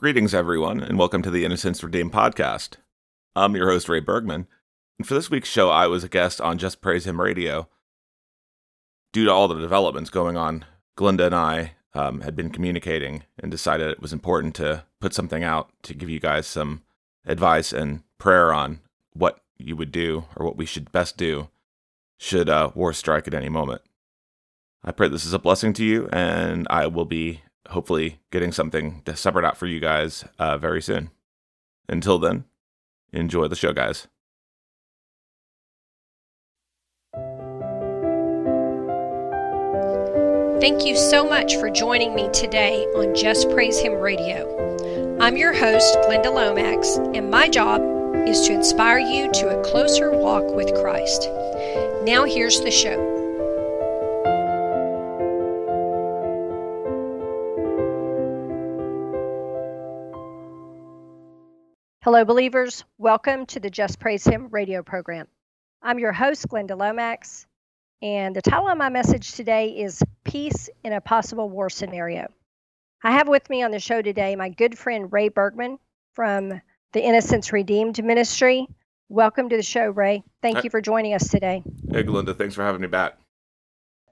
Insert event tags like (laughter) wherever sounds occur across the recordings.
Greetings, everyone, and welcome to the Innocence Redeemed podcast. I'm your host, Ray Bergman, and for this week's show, I was a guest on Just Praise Him Radio. Due to all the developments going on, Glynda and I um, had been communicating and decided it was important to put something out to give you guys some advice and prayer on what you would do or what we should best do should uh, war strike at any moment. I pray this is a blessing to you, and I will be hopefully getting something to separate out for you guys uh, very soon. Until then, enjoy the show, guys. Thank you so much for joining me today on Just Praise Him Radio. I'm your host, Glynda Lomax, and my job is to inspire you to a closer walk with Christ. Now, here's the show. Hello, believers. Welcome to the Just Praise Him radio program. I'm your host, Glynda Lomax, and the title of my message today is Peace in a Possible War Scenario. I have with me on the show today my good friend Ray Bergman from the Innocence Redeemed Ministry. Welcome to the show, Ray. Thank Hi. you for joining us today. Hey, Glynda, thanks for having me back.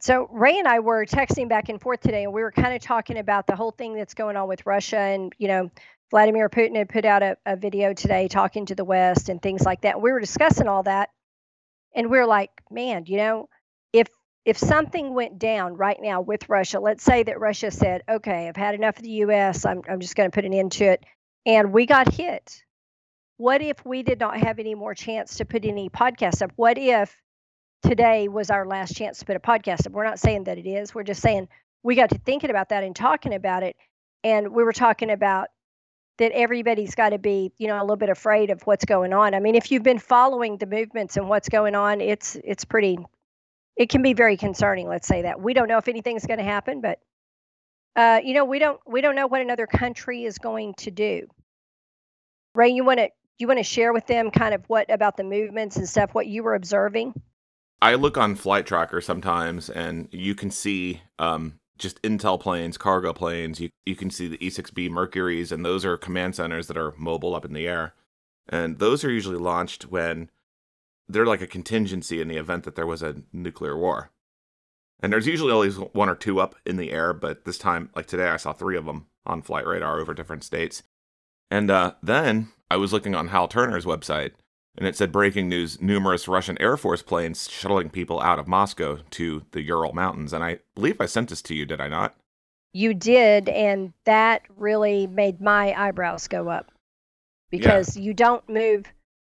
So, Ray and I were texting back and forth today, and we were kind of talking about the whole thing that's going on with Russia. And, you know, Vladimir Putin had put out a, a video today talking to the West and things like that. We were discussing all that. And we are like, man, you know, if if something went down right now with Russia, let's say that Russia said, okay, I've had enough of the US, I'm, I'm just going to put an end to it, and we got hit, what if we did not have any more chance to put any podcasts up? What if today was our last chance to put a podcast up? We're not saying that it is, we're just saying we got to thinking about that and talking about it. And we were talking about that everybody's got to be, you know, a little bit afraid of what's going on. I mean, if you've been following the movements and what's going on, it's it's pretty it can be very concerning, let's say that. We don't know if anything's going to happen, but uh, you know, we don't we don't know what another country is going to do. Ray, you want to you want to share with them kind of what about the movements and stuff what you were observing? I look on Flight Tracker sometimes, and you can see um, just intel planes, cargo planes. You you can see the E6B Mercuries, and those are command centers that are mobile up in the air, and those are usually launched when they're like a contingency in the event that there was a nuclear war. And there's usually always one or two up in the air, but this time, like today, I saw three of them on flight radar over different states. And uh, then I was looking on Hal Turner's website, and it said breaking news numerous Russian Air Force planes shuttling people out of Moscow to the Ural Mountains. And I believe I sent this to you, did I not? You did, and that really made my eyebrows go up because you don't move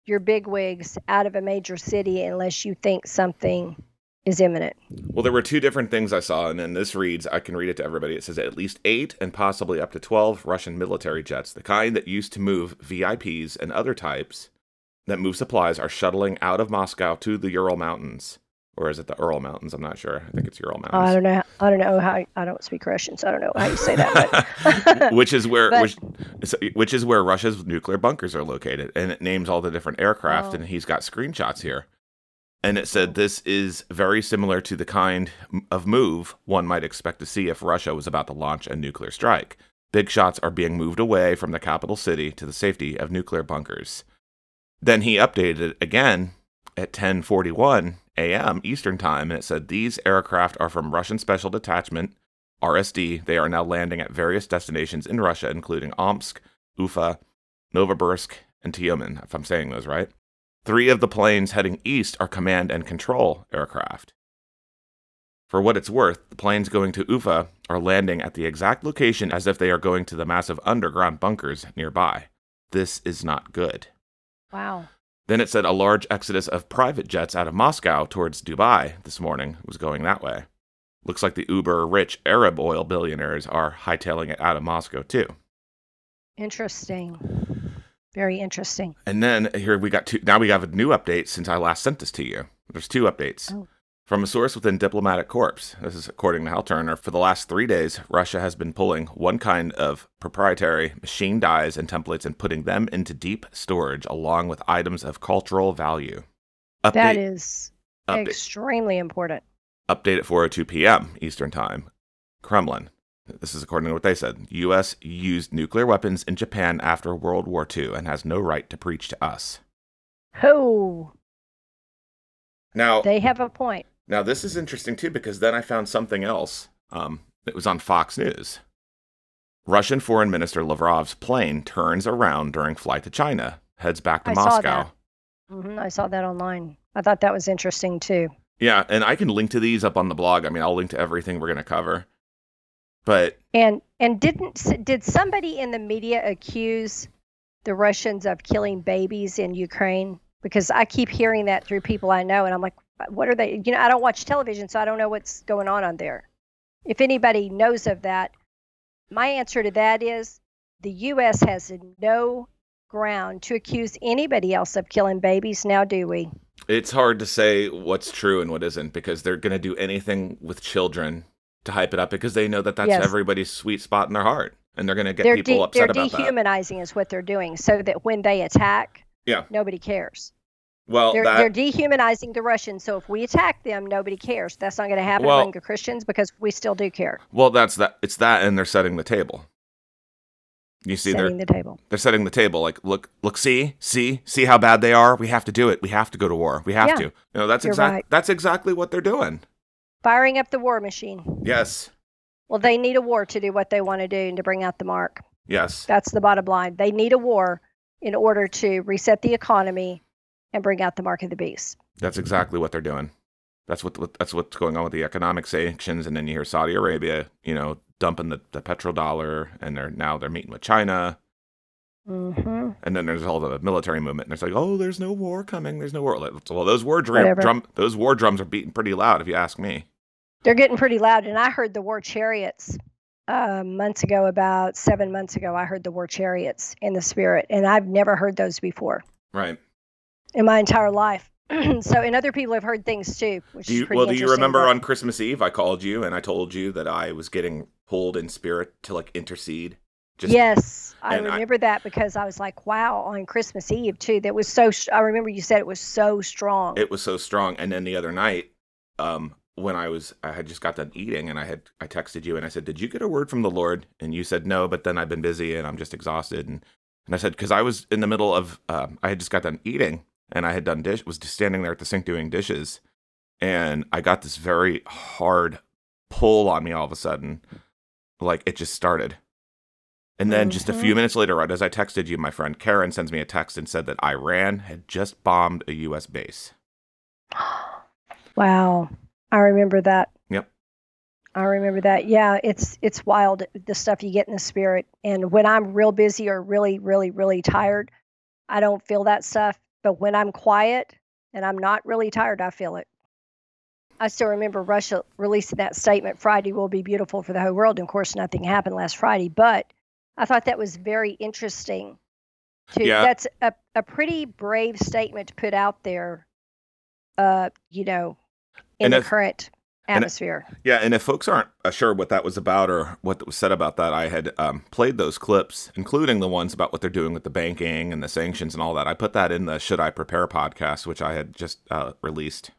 your bigwigs out of a major city unless you think something is imminent. Well, there were two different things I saw, and then this reads I can read it to everybody. It says at least eight and possibly up to 12 Russian military jets, the kind that used to move VIPs and other types that move supplies, are shuttling out of Moscow to the Ural Mountains. Or is it the Ural Mountains? I'm not sure. I think it's Ural oh, Mountains. I don't know. I don't know how. I don't speak Russian, so I don't know how you say that. (laughs) Which is where (laughs) But- which, which is where Russia's nuclear bunkers are located, and it names all the different aircraft, Oh. and he's got screenshots here. And it said this is very similar to the kind of move one might expect to see if Russia was about to launch a nuclear strike. Big shots are being moved away from the capital city to the safety of nuclear bunkers. Then he updated it again at 10:41 a.m. Eastern Time, and it said these aircraft are from Russian Special Detachment RSD. They are now landing at various destinations in Russia, including Omsk, Ufa, Novosibirsk, and Tyumen, if I'm saying those right. Three of the planes heading east are command and control aircraft. For what it's worth, the planes going to Ufa are landing at the exact location as if they are going to the massive underground bunkers nearby. This is not good. Wow. Then it said a large exodus of private jets out of Moscow towards Dubai this morning was going that way. Looks like the uber rich Arab oil billionaires are hightailing it out of Moscow too. Interesting. Very interesting. And then here we got two. Now we have a new update since I last sent this to you. There's two updates. Oh. From a source within Diplomatic Corps, this is according to Hal Turner, for the last three days, Russia has been pulling one kind of proprietary machine dies and templates and putting them into deep storage along with items of cultural value. Update, That is update, extremely important. update at 4:02 p.m. Eastern Time. Kremlin. This is according to what they said. U.S. used nuclear weapons in Japan after World War II and has no right to preach to us. Oh, Now, they have a point. Now this is interesting too because then I found something else. Um, it was on Fox News. Russian Foreign Minister Lavrov's plane turns around during flight to China, heads back to I saw Moscow. that. hmm I saw that online. I thought that was interesting too. Yeah, and I can link to these up on the blog. I mean, I'll link to everything we're going to cover. But And and didn't did somebody in the media accuse the Russians of killing babies in Ukraine? Because I keep hearing that through people I know, and I'm like, what are they? You know, I don't watch television, so I don't know what's going on on there. If anybody knows of that, my answer to that is the U.S. has no ground to accuse anybody else of killing babies. Now, do we? it's hard to say what's true and what isn't because they're going to do anything with children to hype it up because they know that that's Yes. everybody's sweet spot in their heart. And they're going to get they're people de- upset they're about that. dehumanizing is what they're doing, so that when they attack, Yeah. nobody cares. Well, They're, that, they're dehumanizing the Russians. So if we attack them, nobody cares. That's not going to happen Well- among the Christians because we still do care. well, that's that. It's that, and they're setting the table. You see, they're setting the table. they're setting the table. Like, look, look, see, see, see how bad they are. We have to do it. We have to go to war. We have Yeah. to. You know, that's exactly right. that's exactly what they're doing. Firing up the war machine. Yes, Well, they need a war to do what they want to do and to bring out the mark. yes, That's the bottom line. They need a war in order to reset the economy and bring out the mark of the beast. that's exactly what they're doing. That's what, what that's what's going on with the economic sanctions, and then you hear Saudi Arabia, you know, dumping the, the petrodollar, and they're now they're meeting with China. Mm-hmm. And then there's all the military movement, and it's like, oh, there's no war coming. There's no war. Well, those war drum, drum those war drums are beating pretty loud, if you ask me. They're getting pretty loud. And I heard the war chariots uh, months ago, about seven months ago. I heard the war chariots in the spirit, and I've never heard those before. Right. In my entire life. (clears throat) so, and other people have heard things too, which you, well, do you remember but- on Christmas Eve I called you and I told you that I was getting pulled in spirit to like intercede? Just, yes, I and I- remember that because I was like, "Wow!" On Christmas Eve too, that was so. sh- I remember you said it was so strong. It was so strong. And then the other night, um, when I was, I had just got done eating, and I had, I texted you and I said, "Did you get a word from the Lord?" And you said no, but then I've been busy and I'm just exhausted. And and I said because I was in the middle of, um, I had just got done eating and I had done dish, was just standing there at the sink doing dishes, and I got this very hard pull on me all of a sudden, like it just started. And then just a few Mhm. minutes later, right as I texted you, my friend Karen sends me a text and said that Iran had just bombed a U.S. base. (gasps) wow, I remember that. Yep. I remember that. Yeah, it's it's wild the stuff you get in the spirit. And when I'm real busy or really, really, really tired, I don't feel that stuff. But when I'm quiet and I'm not really tired, I feel it. I still remember Russia releasing that statement, Friday will be beautiful for the whole world. And of course, nothing happened last Friday, but I thought that was very interesting. To, Yeah. That's a, a pretty brave statement to put out there, uh, you know, in And the if- current and- atmosphere. Yeah, and if folks aren't uh, sure what that was about or what was said about that, I had um, played those clips, including the ones about what they're doing with the banking and the sanctions and all that. I put that in the Should I Prepare podcast, which I had just uh, released.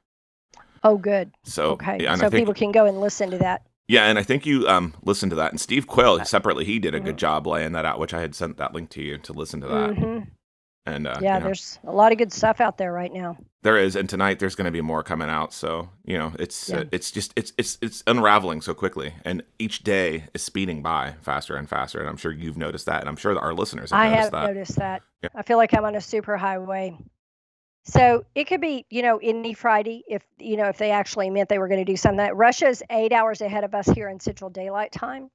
Oh, good. So, Okay. yeah, so think, people can go and listen to that. yeah, and I think you um, listened to that. And Steve Quayle separately, he did a good Mhm. job laying that out, which I had sent that link to you to listen to that. hmm And uh, Yeah, you know, there's a lot of good stuff out there right now. There is, and tonight there's going to be more coming out. So you know, it's Yeah. uh, it's just it's it's it's unraveling so quickly, and each day is speeding by faster and faster. And I'm sure you've noticed that, and I'm sure that our listeners have I noticed have that. noticed that. Yeah. I feel like I'm on a super highway. So it could be, you know, any Friday if you know if they actually meant they were going to do something. Russia's eight hours ahead of us here in Central Daylight Time,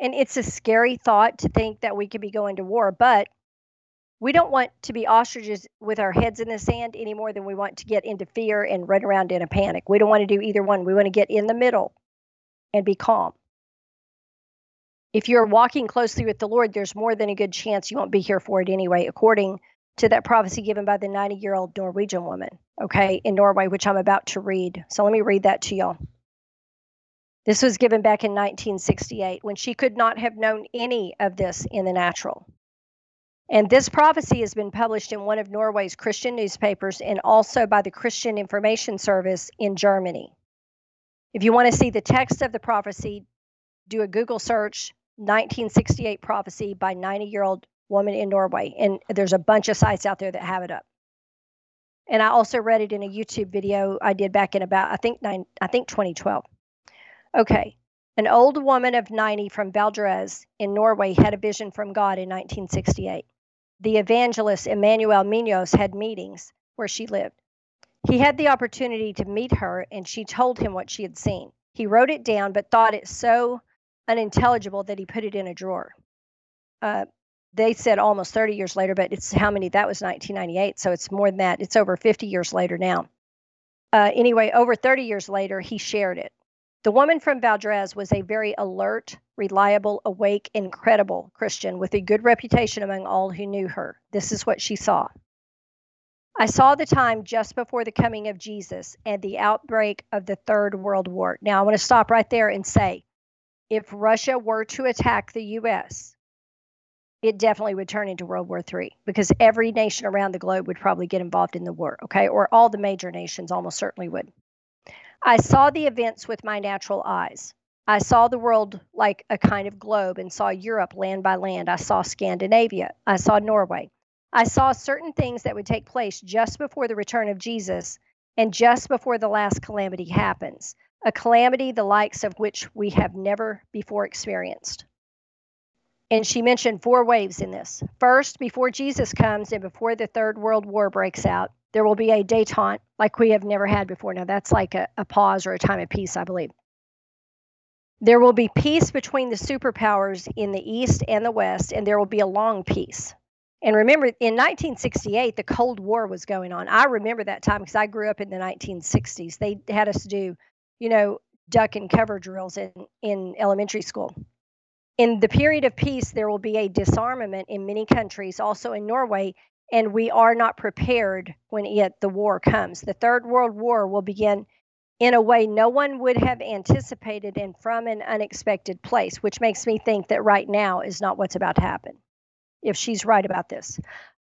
and it's a scary thought to think that we could be going to war. But we don't want to be ostriches with our heads in the sand any more than we want to get into fear and run around in a panic. We don't want to do either one. We want to get in the middle and be calm. If you're walking closely with the Lord, there's more than a good chance you won't be here for it anyway, according to that prophecy given by the 90 year old Norwegian woman, okay, in Norway, which I'm about to read. So let me read that to y'all. This was given back in 1968 when she could not have known any of this in the natural. And this prophecy has been published in one of Norway's Christian newspapers and also by the Christian Information Service in Germany. If you want to see the text of the prophecy, do a Google search 1968 prophecy by 90 year old woman in Norway. And there's a bunch of sites out there that have it up. And I also read it in a YouTube video I did back in about I think nine I think 2012. Okay. An old woman of 90 from Valdres in Norway had a vision from God in 1968. The evangelist Emmanuel Minos had meetings where she lived. He had the opportunity to meet her and she told him what she had seen. He wrote it down but thought it so unintelligible that he put it in a drawer. Uh, they said almost 30 years later, but it's how many? That was 1998. So it's more than that. It's over 50 years later now. Uh, anyway, over 30 years later, he shared it. The woman from Valdres was a very alert, reliable, awake, incredible Christian with a good reputation among all who knew her. This is what she saw. I saw the time just before the coming of Jesus and the outbreak of the Third World War. Now, I want to stop right there and say if Russia were to attack the U.S., it definitely would turn into World War III because every nation around the globe would probably get involved in the war, okay? Or all the major nations almost certainly would. I saw the events with my natural eyes. I saw the world like a kind of globe and saw Europe land by land. I saw Scandinavia. I saw Norway. I saw certain things that would take place just before the return of Jesus and just before the last calamity happens, a calamity the likes of which we have never before experienced. And she mentioned four waves in this. First, before Jesus comes and before the Third World War breaks out, there will be a detente like we have never had before. Now, that's like a, a pause or a time of peace, I believe. There will be peace between the superpowers in the East and the West, and there will be a long peace. And remember, in 1968, the Cold War was going on. I remember that time because I grew up in the 1960s. They had us do, you know, duck and cover drills in, in elementary school. In the period of peace, there will be a disarmament in many countries, also in Norway, and we are not prepared when it, the war comes. The Third World War will begin in a way no one would have anticipated and from an unexpected place, which makes me think that right now is not what's about to happen, if she's right about this.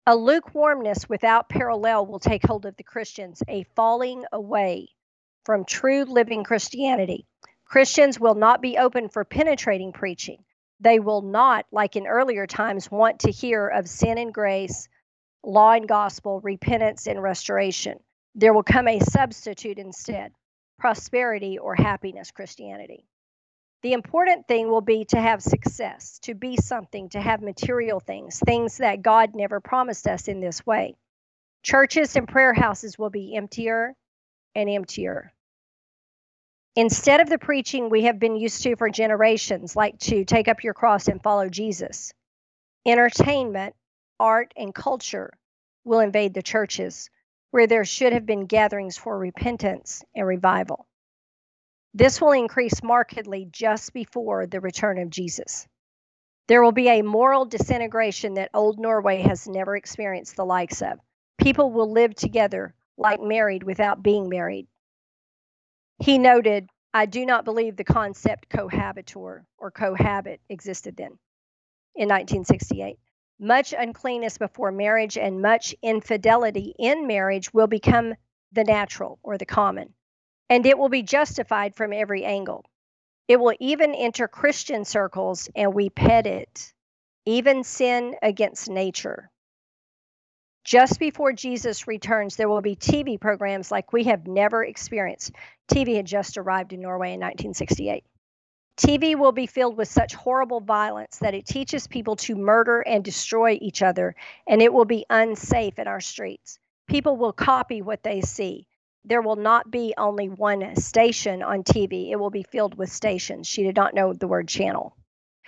A lukewarmness without parallel will take hold of the Christians, a falling away from true living Christianity. Christians will not be open for penetrating preaching. They will not, like in earlier times, want to hear of sin and grace, law and gospel, repentance and restoration. There will come a substitute instead prosperity or happiness Christianity. The important thing will be to have success, to be something, to have material things, things that God never promised us in this way. Churches and prayer houses will be emptier and emptier. Instead of the preaching we have been used to for generations, like to take up your cross and follow Jesus, entertainment, art, and culture will invade the churches where there should have been gatherings for repentance and revival. This will increase markedly just before the return of Jesus. There will be a moral disintegration that old Norway has never experienced the likes of. People will live together like married without being married. He noted, I do not believe the concept cohabitor or cohabit existed then in 1968. Much uncleanness before marriage and much infidelity in marriage will become the natural or the common, and it will be justified from every angle. It will even enter Christian circles, and we pet it, even sin against nature. Just before Jesus returns, there will be TV programs like we have never experienced. TV had just arrived in Norway in 1968. TV will be filled with such horrible violence that it teaches people to murder and destroy each other, and it will be unsafe in our streets. People will copy what they see. There will not be only one station on TV, it will be filled with stations. She did not know the word channel,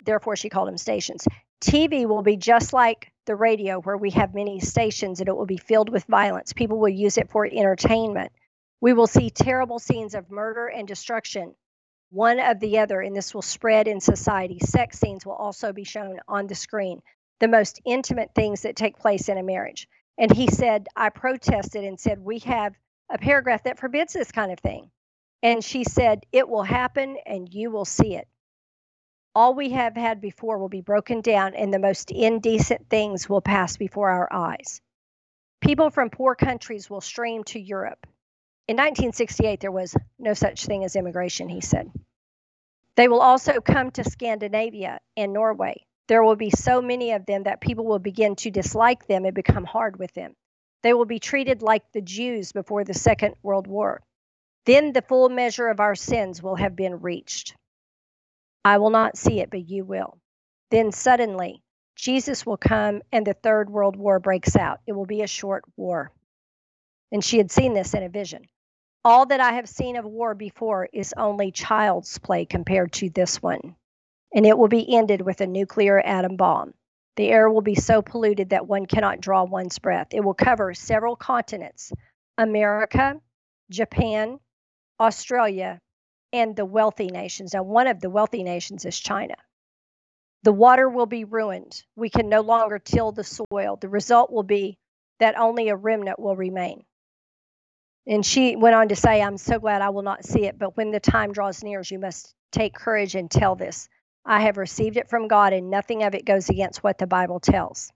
therefore, she called them stations. TV will be just like the radio, where we have many stations and it will be filled with violence. People will use it for entertainment. We will see terrible scenes of murder and destruction, one of the other, and this will spread in society. Sex scenes will also be shown on the screen, the most intimate things that take place in a marriage. And he said, I protested and said, We have a paragraph that forbids this kind of thing. And she said, It will happen and you will see it all we have had before will be broken down, and the most indecent things will pass before our eyes. People from poor countries will stream to Europe. In 1968, there was no such thing as immigration, he said. They will also come to Scandinavia and Norway. There will be so many of them that people will begin to dislike them and become hard with them. They will be treated like the Jews before the Second World War. Then the full measure of our sins will have been reached. I will not see it, but you will. Then suddenly, Jesus will come and the Third World War breaks out. It will be a short war. And she had seen this in a vision. All that I have seen of war before is only child's play compared to this one. And it will be ended with a nuclear atom bomb. The air will be so polluted that one cannot draw one's breath. It will cover several continents America, Japan, Australia, and the wealthy nations. Now, one of the wealthy nations is China. The water will be ruined. We can no longer till the soil. The result will be that only a remnant will remain. And she went on to say, I'm so glad I will not see it, but when the time draws near, you must take courage and tell this. I have received it from God, and nothing of it goes against what the Bible tells.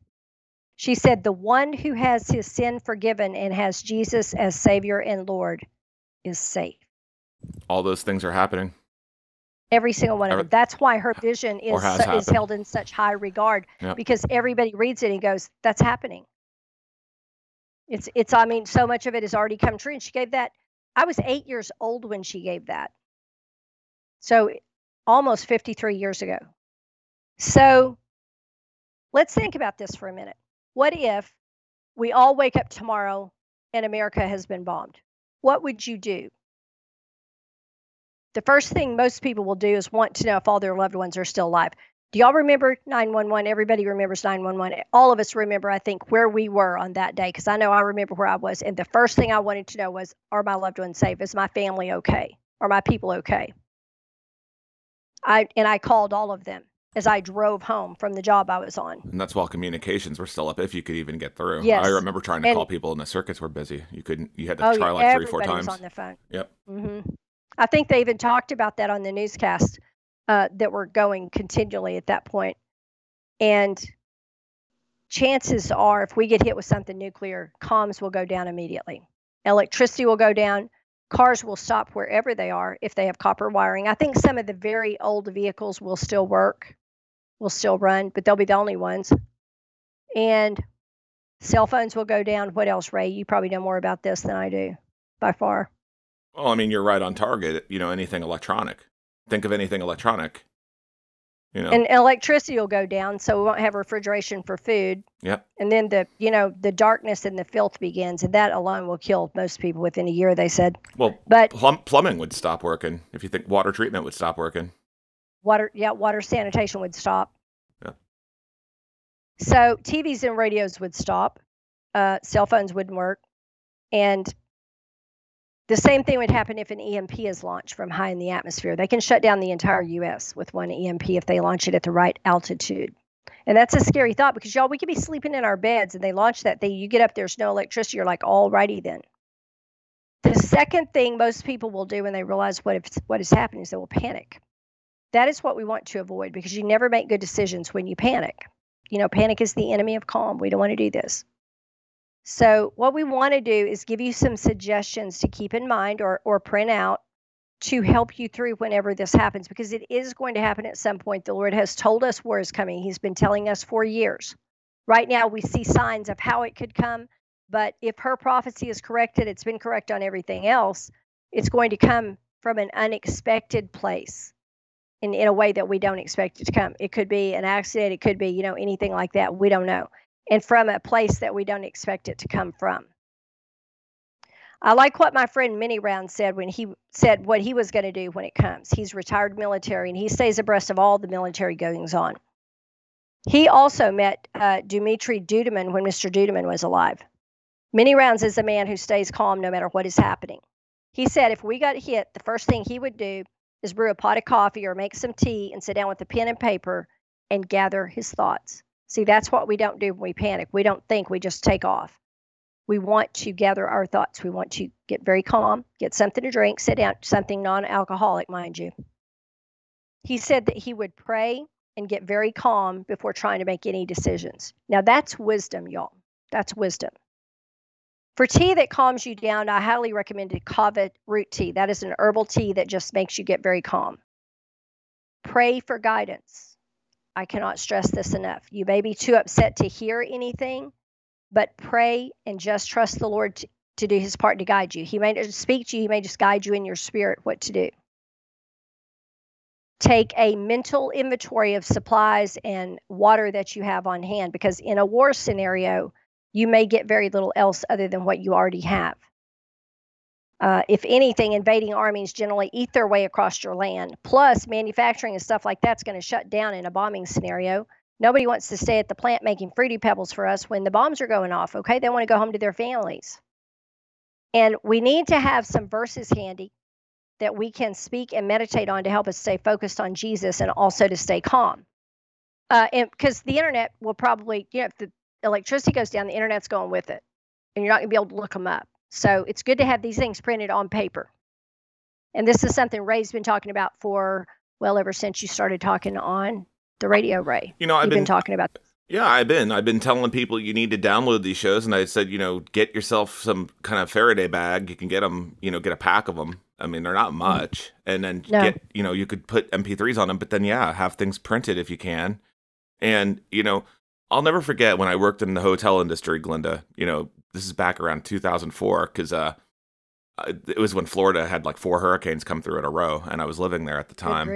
She said, The one who has his sin forgiven and has Jesus as Savior and Lord is safe. All those things are happening. Every single one of them. That's why her vision is is held in such high regard Yep. because everybody reads it and goes, "That's happening." It's it's. I mean, so much of it has already come true. And she gave that. I was eight years old when she gave that. So almost 53 years ago. So let's think about this for a minute. What if we all wake up tomorrow and America has been bombed? What would you do? The first thing most people will do is want to know if all their loved ones are still alive. Do y'all remember 911? Everybody remembers 911. All of us remember, I think, where we were on that day because I know I remember where I was. And the first thing I wanted to know was Are my loved ones safe? Is my family okay? Are my people okay? I and I called all of them as I drove home from the job I was on. And that's while communications were still up, if you could even get through. Yes. I remember trying to And- call people and the circuits were busy. You couldn't. You had to Oh, try yeah, like three, four times. on the phone. Yep. hmm I think they even talked about that on the newscast uh, that were going continually at that point. And chances are, if we get hit with something nuclear, comms will go down immediately. Electricity will go down. Cars will stop wherever they are if they have copper wiring. I think some of the very old vehicles will still work, will still run, but they'll be the only ones. And cell phones will go down. What else, Ray? You probably know more about this than I do by far. Well, I mean, you're right on target. You know, anything electronic. Think of anything electronic. You know. and electricity will go down so we won't have refrigeration for food yep. and then the you know the darkness and the filth begins and that alone will kill most people within a year they said Well, but plum- plumbing would stop working. If you think water treatment would stop working. water yeah water sanitation would stop Yeah. so tvs and radios would stop uh, cell phones wouldn't work and the same thing would happen if an emp is launched from high in the atmosphere they can shut down the entire us with one emp if they launch it at the right altitude and that's a scary thought because y'all we could be sleeping in our beds and they launch that thing you get up there's no electricity you're like alrighty then the second thing most people will do when they realize what if, what is happening is they will panic that is what we want to avoid because you never make good decisions when you panic. You know, panic is the enemy of calm. We don't want to do this. So, what we want to do is give you some suggestions to keep in mind or, or print out to help you through whenever this happens because it is going to happen at some point. The Lord has told us where it's coming, He's been telling us for years. Right now, we see signs of how it could come, but if her prophecy is corrected, it's been correct on everything else, it's going to come from an unexpected place in, in a way that we don't expect it to come. It could be an accident, it could be, you know, anything like that. We don't know. And from a place that we don't expect it to come from. I like what my friend Minnie Round said when he said what he was going to do when it comes. He's retired military and he stays abreast of all the military goings on. He also met uh, Dmitry Duduman when Mr. Duduman was alive. Minnie Rounds is a man who stays calm no matter what is happening. He said if we got hit, the first thing he would do is brew a pot of coffee or make some tea and sit down with a pen and paper and gather his thoughts. See, that's what we don't do when we panic. We don't think, we just take off. We want to gather our thoughts. We want to get very calm, get something to drink, sit down, something non alcoholic, mind you. He said that he would pray and get very calm before trying to make any decisions. Now, that's wisdom, y'all. That's wisdom. For tea that calms you down, I highly recommend a kava root tea. That is an herbal tea that just makes you get very calm. Pray for guidance. I cannot stress this enough. You may be too upset to hear anything, but pray and just trust the Lord to, to do his part to guide you. He may speak to you, he may just guide you in your spirit what to do. Take a mental inventory of supplies and water that you have on hand because in a war scenario, you may get very little else other than what you already have. Uh, if anything, invading armies generally eat their way across your land. Plus, manufacturing and stuff like that's going to shut down in a bombing scenario. Nobody wants to stay at the plant making fruity pebbles for us when the bombs are going off. Okay, they want to go home to their families. And we need to have some verses handy that we can speak and meditate on to help us stay focused on Jesus and also to stay calm. Uh, because the internet will probably, you know, if the electricity goes down, the internet's going with it, and you're not going to be able to look them up. So it's good to have these things printed on paper. And this is something Ray's been talking about for well ever since you started talking on the radio, Ray. You know, I've been, been talking about Yeah, I've been. I've been telling people you need to download these shows, and I said, you know, get yourself some kind of Faraday bag. You can get them, you know, get a pack of them. I mean, they're not mm. much, and then No. get, you know, you could put MP3s on them, but then yeah, have things printed if you can. And you know, I'll never forget when I worked in the hotel industry, Glynda. You know, this is back around 2004 because uh, it was when Florida had like four hurricanes come through in a row, and I was living there at the time.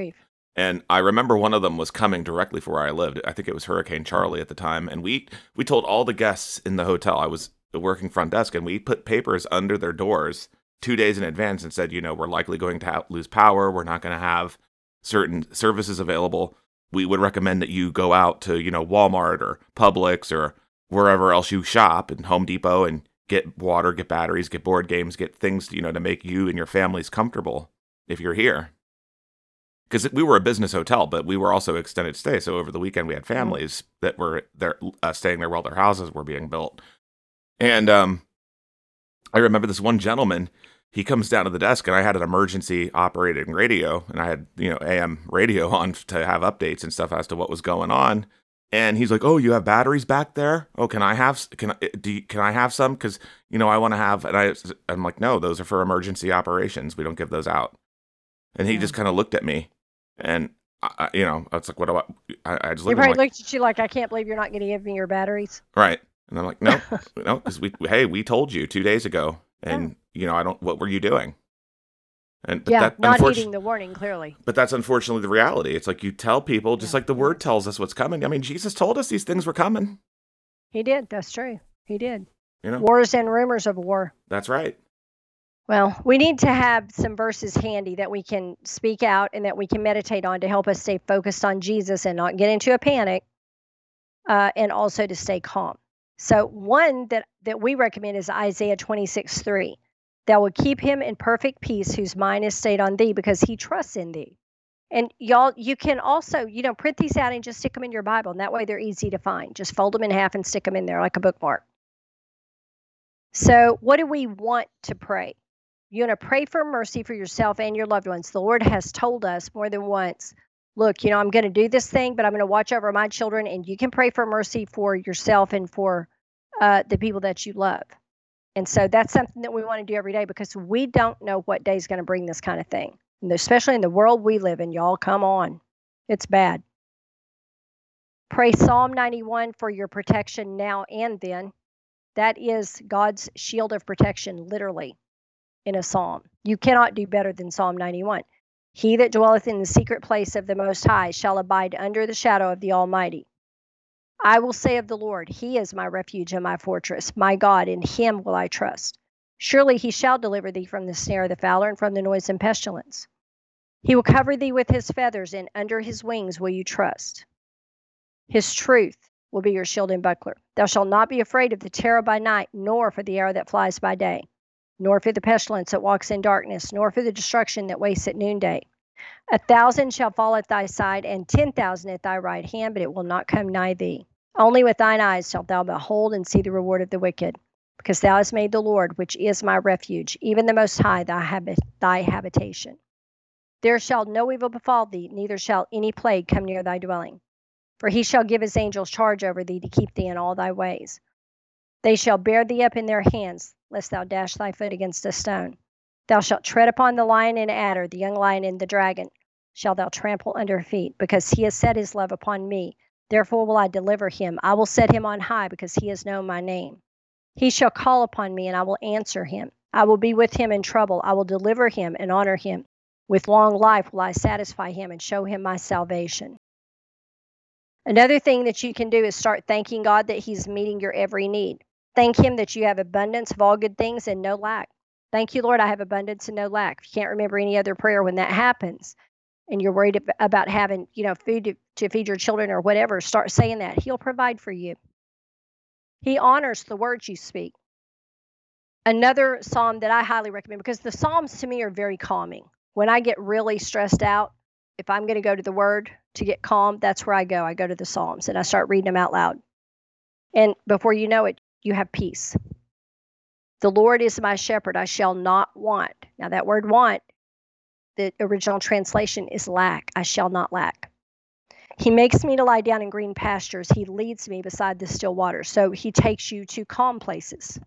And I remember one of them was coming directly for where I lived. I think it was Hurricane Charley at the time. And we we told all the guests in the hotel. I was working front desk, and we put papers under their doors two days in advance and said, you know, we're likely going to ha- lose power. We're not going to have certain services available. We would recommend that you go out to you know Walmart or Publix or wherever else you shop and Home Depot and get water, get batteries, get board games, get things you know to make you and your families comfortable if you're here because we were a business hotel, but we were also extended stay. So over the weekend, we had families that were there uh, staying there while their houses were being built. And um, I remember this one gentleman. He comes down to the desk, and I had an emergency operating radio, and I had you know AM radio (laughs) on to have updates and stuff as to what was going on. And he's like, "Oh, you have batteries back there? Oh, can I have? Can I do? You, can I have some? Because you know I want to have." And I, I'm like, "No, those are for emergency operations. We don't give those out." And he Yeah. just kind of looked at me, and I, you know, I was like, "What do I?" I, I just He looked at probably like, looked at you like, I can't believe you're not going to give me your batteries. "Right," and I'm like, "No, (laughs) no, because we, hey, we told you two days ago, and you know, I don't. What were you doing?" And yeah, that, not unfortunately, heeding the warning clearly. But that's unfortunately the reality. It's like you tell people, just yeah. like the word tells us what's coming. I mean, Jesus told us these things were coming. He did. That's true. He did. You know, wars and rumors of war. That's right. Well, we need to have some verses handy that we can speak out and that we can meditate on to help us stay focused on Jesus and not get into a panic, uh, and also to stay calm. So one that that we recommend is Isaiah 26, 3. That will keep him in perfect peace whose mind is stayed on thee because he trusts in thee. And y'all, you can also, you know, print these out and just stick them in your Bible. And that way they're easy to find. Just fold them in half and stick them in there like a bookmark. So, what do we want to pray? You want to pray for mercy for yourself and your loved ones. The Lord has told us more than once look, you know, I'm going to do this thing, but I'm going to watch over my children. And you can pray for mercy for yourself and for uh, the people that you love. And so that's something that we want to do every day because we don't know what day is going to bring this kind of thing. And especially in the world we live in, y'all, come on. It's bad. Pray Psalm 91 for your protection now and then. That is God's shield of protection, literally, in a psalm. You cannot do better than Psalm 91. He that dwelleth in the secret place of the Most High shall abide under the shadow of the Almighty. I will say of the Lord, He is my refuge and my fortress, my God, in Him will I trust. Surely He shall deliver thee from the snare of the fowler and from the noisome pestilence. He will cover thee with His feathers, and under His wings will you trust. His truth will be your shield and buckler. Thou shalt not be afraid of the terror by night, nor for the arrow that flies by day, nor for the pestilence that walks in darkness, nor for the destruction that wastes at noonday. A thousand shall fall at thy side, and ten thousand at thy right hand, but it will not come nigh thee. Only with thine eyes shalt thou behold and see the reward of the wicked, because thou hast made the Lord, which is my refuge, even the Most High, thy, habit, thy habitation. There shall no evil befall thee, neither shall any plague come near thy dwelling. For he shall give his angels charge over thee to keep thee in all thy ways. They shall bear thee up in their hands, lest thou dash thy foot against a stone. Thou shalt tread upon the lion and adder, the young lion and the dragon. shalt thou trample under feet, because he has set his love upon me. Therefore will I deliver him. I will set him on high, because he has known my name. He shall call upon me, and I will answer him. I will be with him in trouble. I will deliver him and honor him. With long life will I satisfy him and show him my salvation. Another thing that you can do is start thanking God that He's meeting your every need. Thank Him that you have abundance of all good things and no lack. Thank you, Lord, I have abundance and no lack. If you can't remember any other prayer when that happens and you're worried about having, you know, food to, to feed your children or whatever, start saying that. He'll provide for you. He honors the words you speak. Another psalm that I highly recommend because the psalms to me are very calming. When I get really stressed out, if I'm going to go to the word to get calm, that's where I go. I go to the psalms and I start reading them out loud. And before you know it, you have peace. The Lord is my shepherd, I shall not want. Now, that word want, the original translation is lack. I shall not lack. He makes me to lie down in green pastures. He leads me beside the still waters. So he takes you to calm places.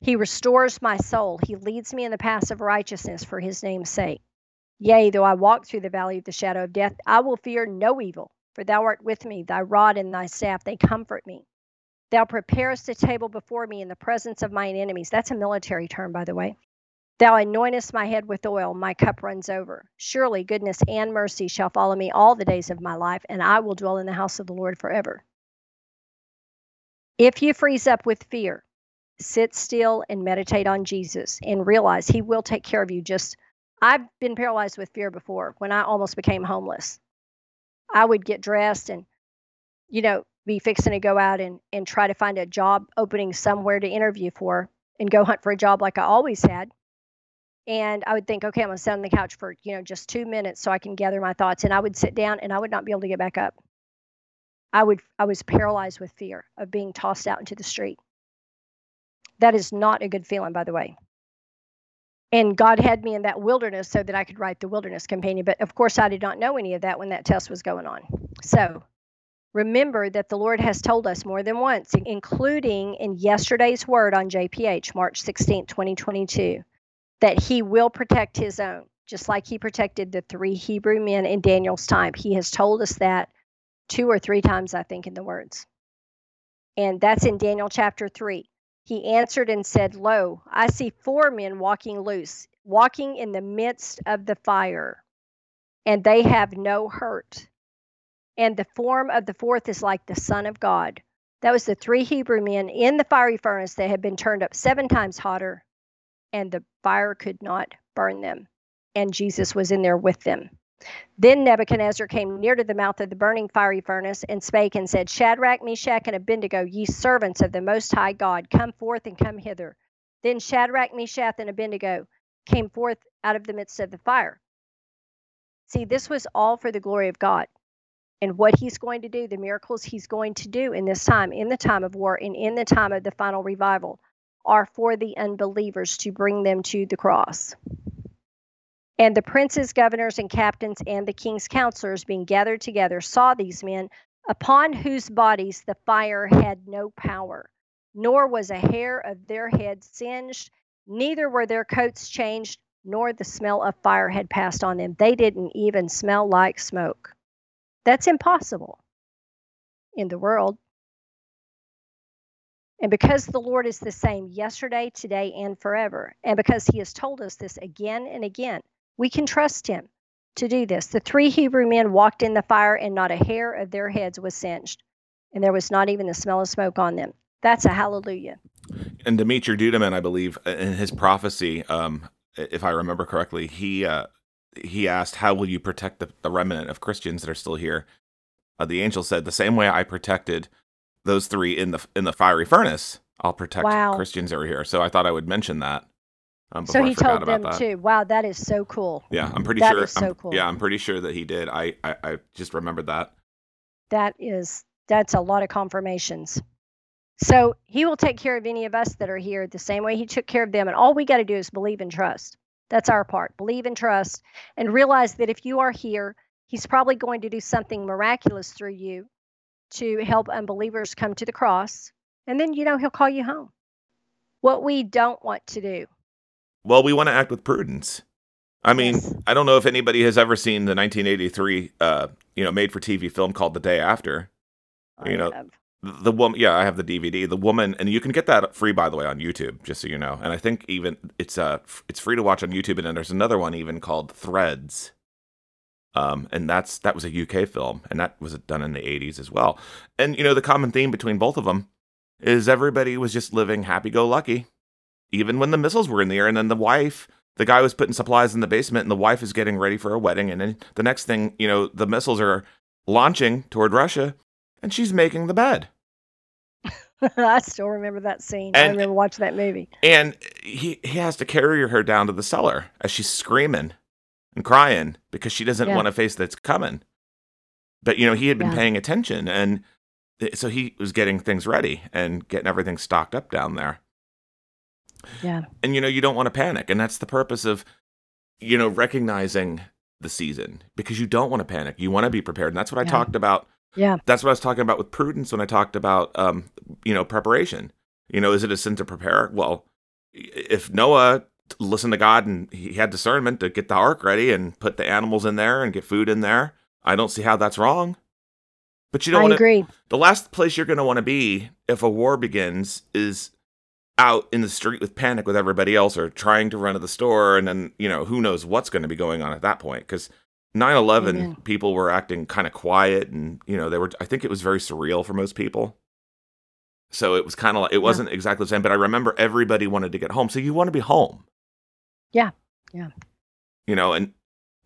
He restores my soul. He leads me in the paths of righteousness for his name's sake. Yea, though I walk through the valley of the shadow of death, I will fear no evil, for thou art with me. Thy rod and thy staff, they comfort me. Thou preparest a table before me in the presence of mine enemies. That's a military term, by the way. Thou anointest my head with oil, my cup runs over. Surely goodness and mercy shall follow me all the days of my life, and I will dwell in the house of the Lord forever. If you freeze up with fear, sit still and meditate on Jesus and realize He will take care of you. Just, I've been paralyzed with fear before when I almost became homeless. I would get dressed and, you know, be fixing to go out and, and try to find a job opening somewhere to interview for and go hunt for a job like I always had and I would think, okay, I'm gonna sit on the couch for you know just two minutes so I can gather my thoughts, and I would sit down and I would not be able to get back up. I would I was paralyzed with fear of being tossed out into the street. That is not a good feeling, by the way. And God had me in that wilderness so that I could write the Wilderness Companion. But of course, I did not know any of that when that test was going on. So remember that the Lord has told us more than once, including in yesterday's word on JPH, March 16, 2022 that he will protect his own, just like he protected the three Hebrew men in Daniel's time. He has told us that two or three times, I think, in the words. And that's in Daniel chapter 3. He answered and said, Lo, I see four men walking loose, walking in the midst of the fire, and they have no hurt. And the form of the fourth is like the Son of God. That was the three Hebrew men in the fiery furnace that had been turned up seven times hotter and the fire could not burn them. And Jesus was in there with them. Then Nebuchadnezzar came near to the mouth of the burning fiery furnace and spake and said, Shadrach, Meshach, and Abednego, ye servants of the Most High God, come forth and come hither. Then Shadrach, Meshach, and Abednego came forth out of the midst of the fire. See, this was all for the glory of God. And what he's going to do, the miracles he's going to do in this time, in the time of war, and in the time of the final revival, are for the unbelievers to bring them to the cross. And the princes, governors, and captains, and the king's counselors, being gathered together, saw these men, upon whose bodies the fire had no power, nor was a hair of their heads singed, neither were their coats changed, nor the smell of fire had passed on them. They didn't even smell like smoke. That's impossible in the world. And because the Lord is the same yesterday, today, and forever, and because He has told us this again and again, we can trust Him to do this. The three Hebrew men walked in the fire, and not a hair of their heads was singed, and there was not even the smell of smoke on them. That's a hallelujah. And Dimitri Duduman, I believe, in his prophecy, um, if I remember correctly, he uh, he asked, "How will you protect the, the remnant of Christians that are still here?" Uh, the angel said, "The same way I protected." those three in the in the fiery furnace, I'll protect wow. Christians over here. So I thought I would mention that. Um, so he told them that. too. Wow, that is so cool. Yeah, I'm pretty that sure. That is so I'm, cool. Yeah, I'm pretty sure that he did. I, I I just remembered that. That is that's a lot of confirmations. So he will take care of any of us that are here the same way he took care of them. And all we got to do is believe and trust. That's our part. Believe and trust and realize that if you are here, he's probably going to do something miraculous through you to help unbelievers come to the cross. And then, you know, he'll call you home. What we don't want to do. Well, we want to act with prudence. I mean, Yes. I don't know if anybody has ever seen the 1983, uh, you know, made-for-TV film called The Day After. I You know, have. The woman, yeah, I have the DVD. The woman, and you can get that free, by the way, on YouTube, just so you know. And I think even it's uh it's free to watch on YouTube. And then there's another one even called Threads. Um, and that's that was a UK film, and that was done in the 80s as well. And you know, the common theme between both of them is everybody was just living happy-go-lucky, even when the missiles were in the air. And then the wife, the guy was putting supplies in the basement, and the wife is getting ready for a wedding. And then the next thing, you know, the missiles are launching toward Russia, and she's making the bed. (laughs) I still remember that scene. I remember watching that movie. And he he has to carry her down to the cellar as she's screaming and crying because she doesn't Yeah. want to face that's coming. But you know, he had been Yeah. paying attention and so he was getting things ready and getting everything stocked up down there. Yeah. And you know, you don't want to panic, and that's the purpose of you know, recognizing the season because you don't want to panic. You want to be prepared. And that's what I Yeah. talked about Yeah. that's what I was talking about with prudence when I talked about, um, you know, preparation. You know, is it a sin to prepare? Well, if Noah listened to God and he had discernment to get the ark ready and put the animals in there and get food in there, I don't see how that's wrong. But you don't I want to. agree. The last place you're going to want to be if a war begins is out in the street with panic with everybody else or trying to run to the store and then you know who knows what's going to be going on at that point because 9-11 Amen. people were acting kind of quiet and you know they were i think it was very surreal for most people so it was kind of like it wasn't exactly the same but i remember everybody wanted to get home so you want to be home Yeah. Yeah. you know and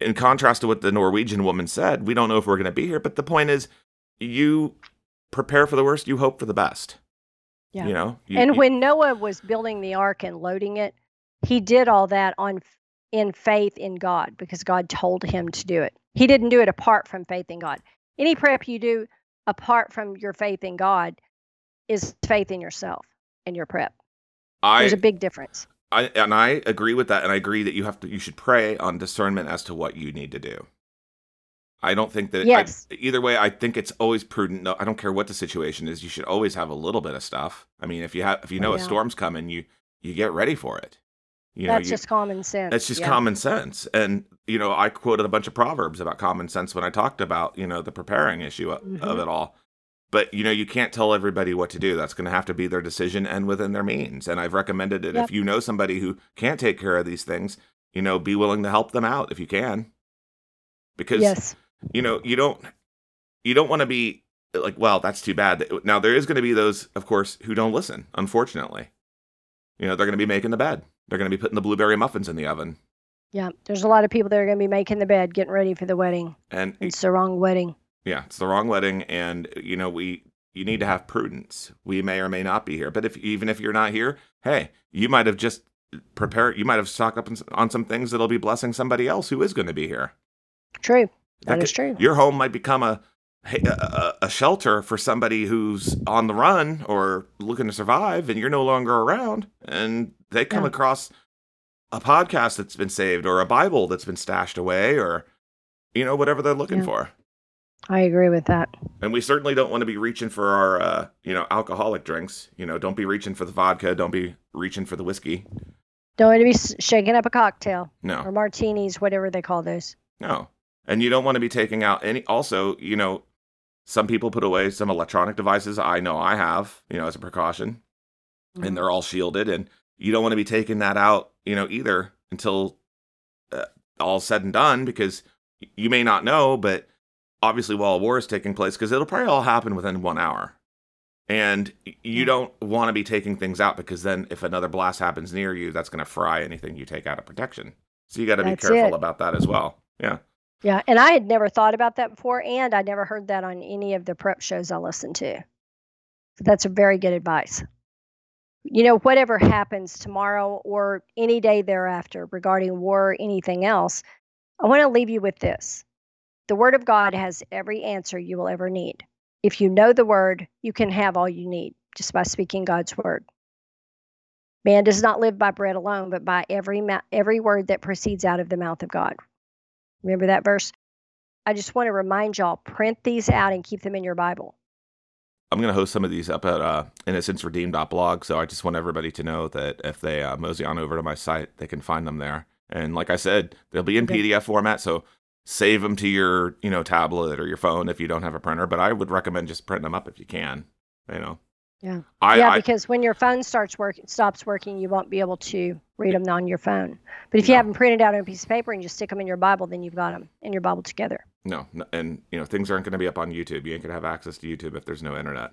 in contrast to what the norwegian woman said we don't know if we're going to be here but the point is you prepare for the worst you hope for the best Yeah. you know you, and you- when Noah was building the ark and loading it, he did all that on in faith in God because God told him to do it. He didn't do it apart from faith in God. Any prep you do apart from your faith in God is faith in yourself and your prep. I, There's a big difference. I and I agree with that, and I agree that you have to you should pray on discernment as to what you need to do. I don't think that I- Yes. either way. I think it's always prudent. No, I don't care what the situation is. You should always have a little bit of stuff. I mean, if you have if you know a storm's coming, you you get ready for it. You know, That's you, just common sense. that's just yeah. common sense. And you know, I quoted a bunch of proverbs about common sense when I talked about you know the preparing issue of, of it all. But you know, you can't tell everybody what to do. That's going to have to be their decision and within their means. And I've recommended it Yep. if you know somebody who can't take care of these things, you know, be willing to help them out if you can. Because Yes. you know, you don't you don't want to be like, well, that's too bad. Now there is going to be those, of course, who don't listen. Unfortunately, you know, they're going to be making the bed. They're going to be putting the blueberry muffins in the oven, Yeah. There's a lot of people that are going to be making the bed, getting ready for the wedding. and It's the wrong wedding. Yeah, it's the wrong wedding, and you know we you need to have prudence. We may or may not be here, but if even if you're not here, hey, you might have just prepared. You might have stocked up on some things that'll be blessing somebody else who is going to be here. True. That That is could- true. Your home might become a a, shelter for somebody who's on the run or looking to survive, and you're no longer around, and they come Yeah. across a podcast that's been saved or a Bible that's been stashed away or you know whatever they're looking Yeah. for. I agree with that. And we certainly don't want to be reaching for our, uh, you know, alcoholic drinks. You know, don't be reaching for the vodka. Don't be reaching for the whiskey. Don't want to be shaking up a cocktail No, or martinis, whatever they call those. no. And you don't want to be taking out any. Also, you know, some people put away some electronic devices. I know I have, you know, as a precaution, Mhm. and they're all shielded. And you don't want to be taking that out, you know, either until uh, all's said and done, because you may not know, but obviously while a war is taking place, because it'll probably all happen within one hour. And you don't want to be taking things out because then if another blast happens near you, that's going to fry anything you take out of protection. So you got to be careful it. about that as well. Yeah. Yeah, and I had never thought about that before, and I never heard that on any of the prep shows I listened to. So that's a very good advice. You know, whatever happens tomorrow or any day thereafter regarding war or anything else, I want to leave you with this. The Word of God has every answer you will ever need. If you know the Word, you can have all you need just by speaking God's Word. Man does not live by bread alone, but by every ma- every word that proceeds out of the mouth of God. Remember that verse? I just want to remind y'all print these out and keep them in your Bible. I'm going to host some of these up at uh, innocenceredeemed.blog. So I just want everybody to know that if they uh, mosey on over to my site, they can find them there And like I said, they'll be in Okay. PDF format, so save them to your, you know, tablet or your phone if you don't have a printer. But I would recommend just printing them up if you can. You know. Yeah. I, yeah, I because when your phone starts working, stops working, you won't be able to read them on your phone. But if you have them printed out on a piece of paper and you stick them in your Bible, then you've got them in your Bible together. no, no, and you know things aren't going to be up on YouTube. You ain't going to have access to YouTube if there's no internet.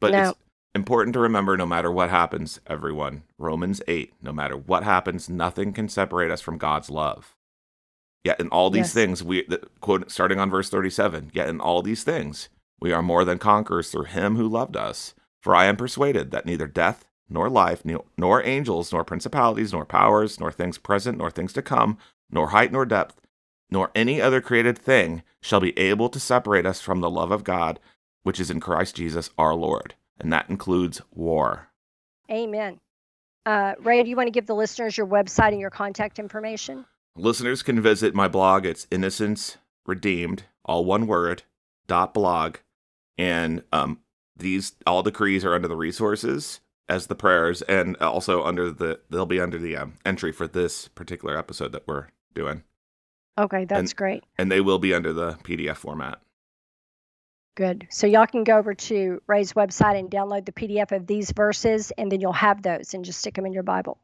But No. it's important to remember, no matter what happens, everyone. Romans eight. No matter what happens, nothing can separate us from God's love. Yet in all these Yes. things, we the, quote starting on verse thirty-seven. Yet in all these things, we are more than conquerors through Him who loved us. For I am persuaded that neither death, nor life, nor, angels, nor principalities, nor powers, nor things present, nor things to come, nor height, nor depth, nor any other created thing shall be able to separate us from the love of God, which is in Christ Jesus our Lord. And that includes war. Amen. Uh, Ray, do you want to give the listeners your website and your contact information? Listeners can visit my blog. It's Innocence Redeemed, all one word, dot blog. And um, these all decrees are under the resources as the prayers, and also under the they'll be under the um, entry for this particular episode that we're doing, Okay, that's And- great. and they will be under the PDF format. Good. So y'all can go over to Ray's website and download the PDF of these verses, and then you'll have those and just stick them in your Bible.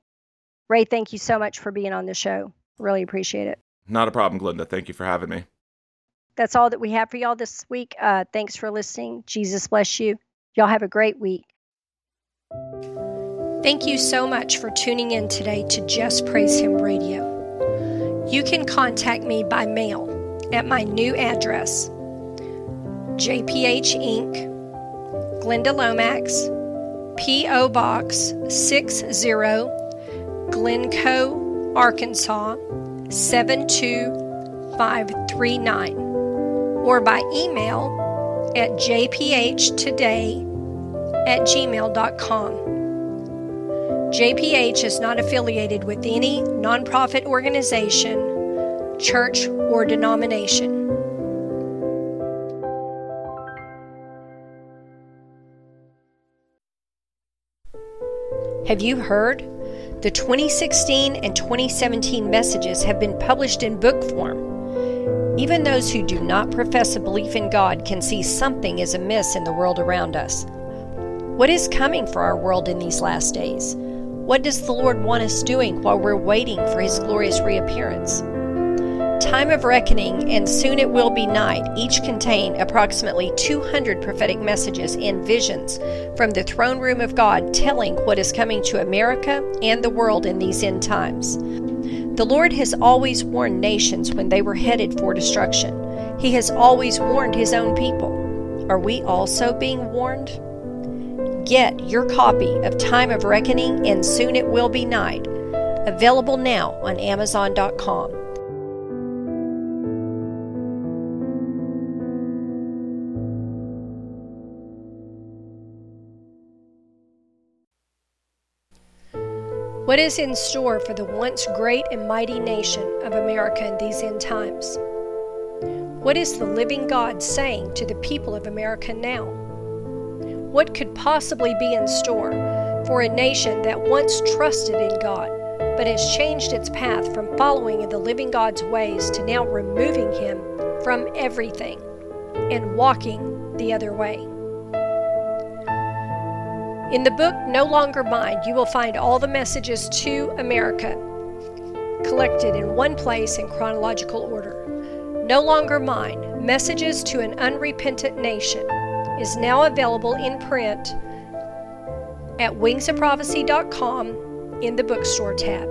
Ray, thank you so much for being on the show. Really appreciate it. Not a problem, Glynda. Thank you for having me. That's all that we have for y'all this week. Uh, thanks for listening. Jesus bless you. Y'all have a great week. Thank you so much for tuning in today to Just Praise Him Radio. You can contact me by mail at my new address JPH Inc., Glynda Lomax, P.O. Box 60, Glencoe, Arkansas 72539 or by email at jphtoday at gmail.com. JPH is not affiliated with any nonprofit organization, church, or denomination. Have you heard? The 2016 and 2017 messages have been published in book form. Even those who do not profess a belief in God can see something is amiss in the world around us. What is coming for our world in these last days? What does the Lord want us doing while we're waiting for His glorious reappearance? Time of Reckoning and Soon It Will Be Night each contain approximately 200 prophetic messages and visions from the throne room of God telling what is coming to America and the world in these end times. The Lord has always warned nations when they were headed for destruction. He has always warned His own people. Are we also being warned? Get your copy of Time of Reckoning and Soon It Will Be Night, available now on Amazon.com. What is in store for the once great and mighty nation of America in these end times? What is the living God saying to the people of America now? What could possibly be in store for a nation that once trusted in God but has changed its path from following in the living God's ways to now removing Him from everything and walking the other way? In the book No Longer Mine, you will find all the messages to America collected in one place in chronological order. No Longer Mine Messages to an Unrepentant Nation is now available in print at wingsofprophecy.com in the bookstore tab.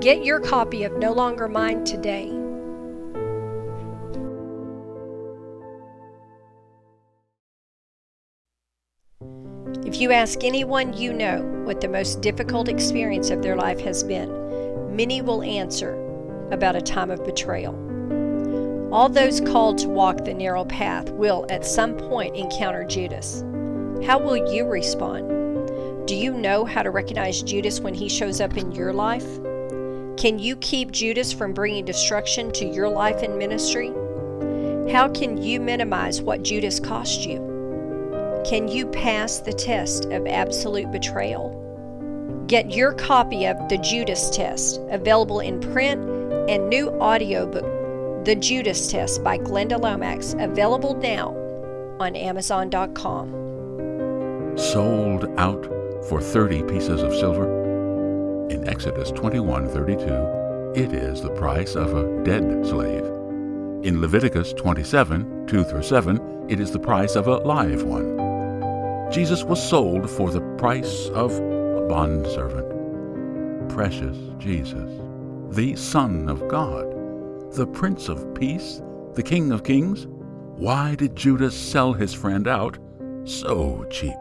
Get your copy of No Longer Mine today. If you ask anyone you know what the most difficult experience of their life has been, many will answer about a time of betrayal. All those called to walk the narrow path will at some point encounter Judas. How will you respond? Do you know how to recognize Judas when he shows up in your life? Can you keep Judas from bringing destruction to your life and ministry? How can you minimize what Judas cost you? Can you pass the test of absolute betrayal? Get your copy of the Judas Test, available in print and new audiobook, The Judas Test by Glynda Lomax, available now on Amazon.com. Sold out for 30 pieces of silver? In Exodus 21:32, it is the price of a dead slave. In Leviticus 27, 2 through 7, it is the price of a live one. Jesus was sold for the price of a bondservant. Precious Jesus, the Son of God, the Prince of Peace, the King of Kings. Why did Judas sell his friend out so cheap?